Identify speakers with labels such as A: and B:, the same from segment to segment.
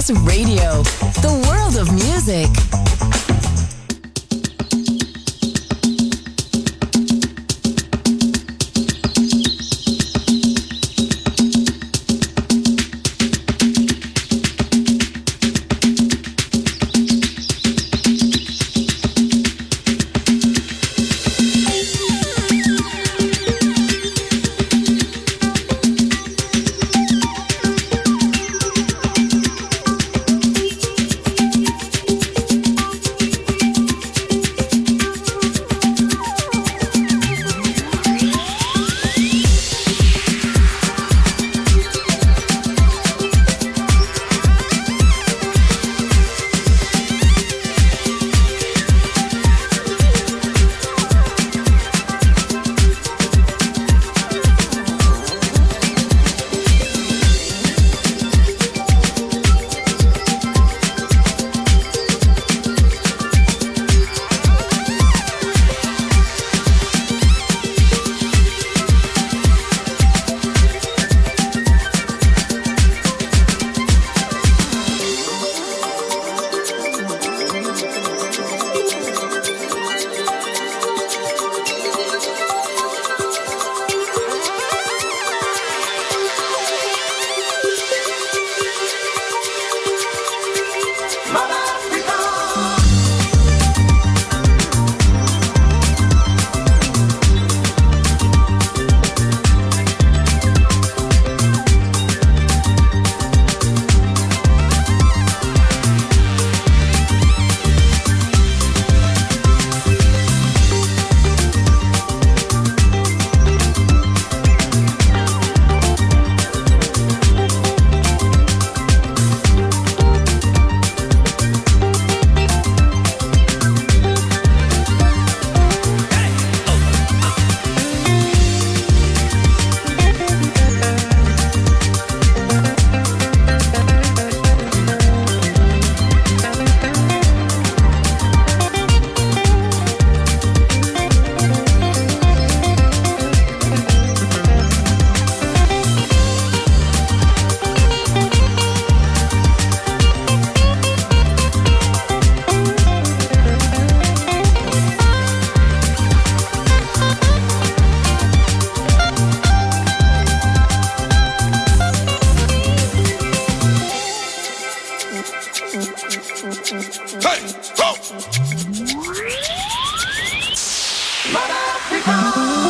A: Masterclass Radio.
B: Ooh.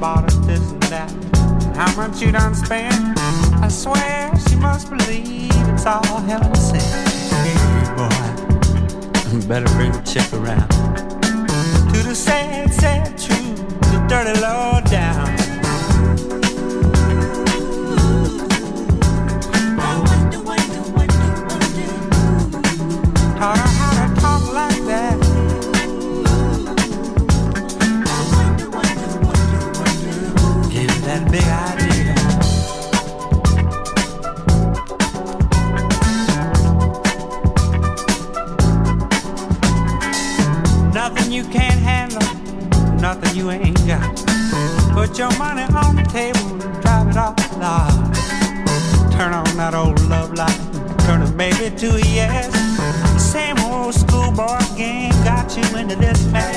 C: bought her this and that. How much you done spent? I swear she must believe it's all hell. Hey boy, better bring a check around. To the sad, sad truth, the dirty low down. All right. Put your money on the table and drive it off the lot. Turn on that old love light, turn it maybe to a yes. Same old schoolboy game got you into this mess.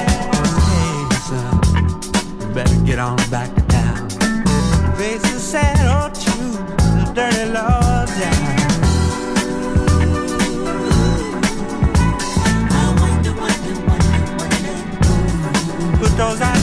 C: Hey, son, better get on back to town. Face the sad old truth, the dirty law down. Put those eyes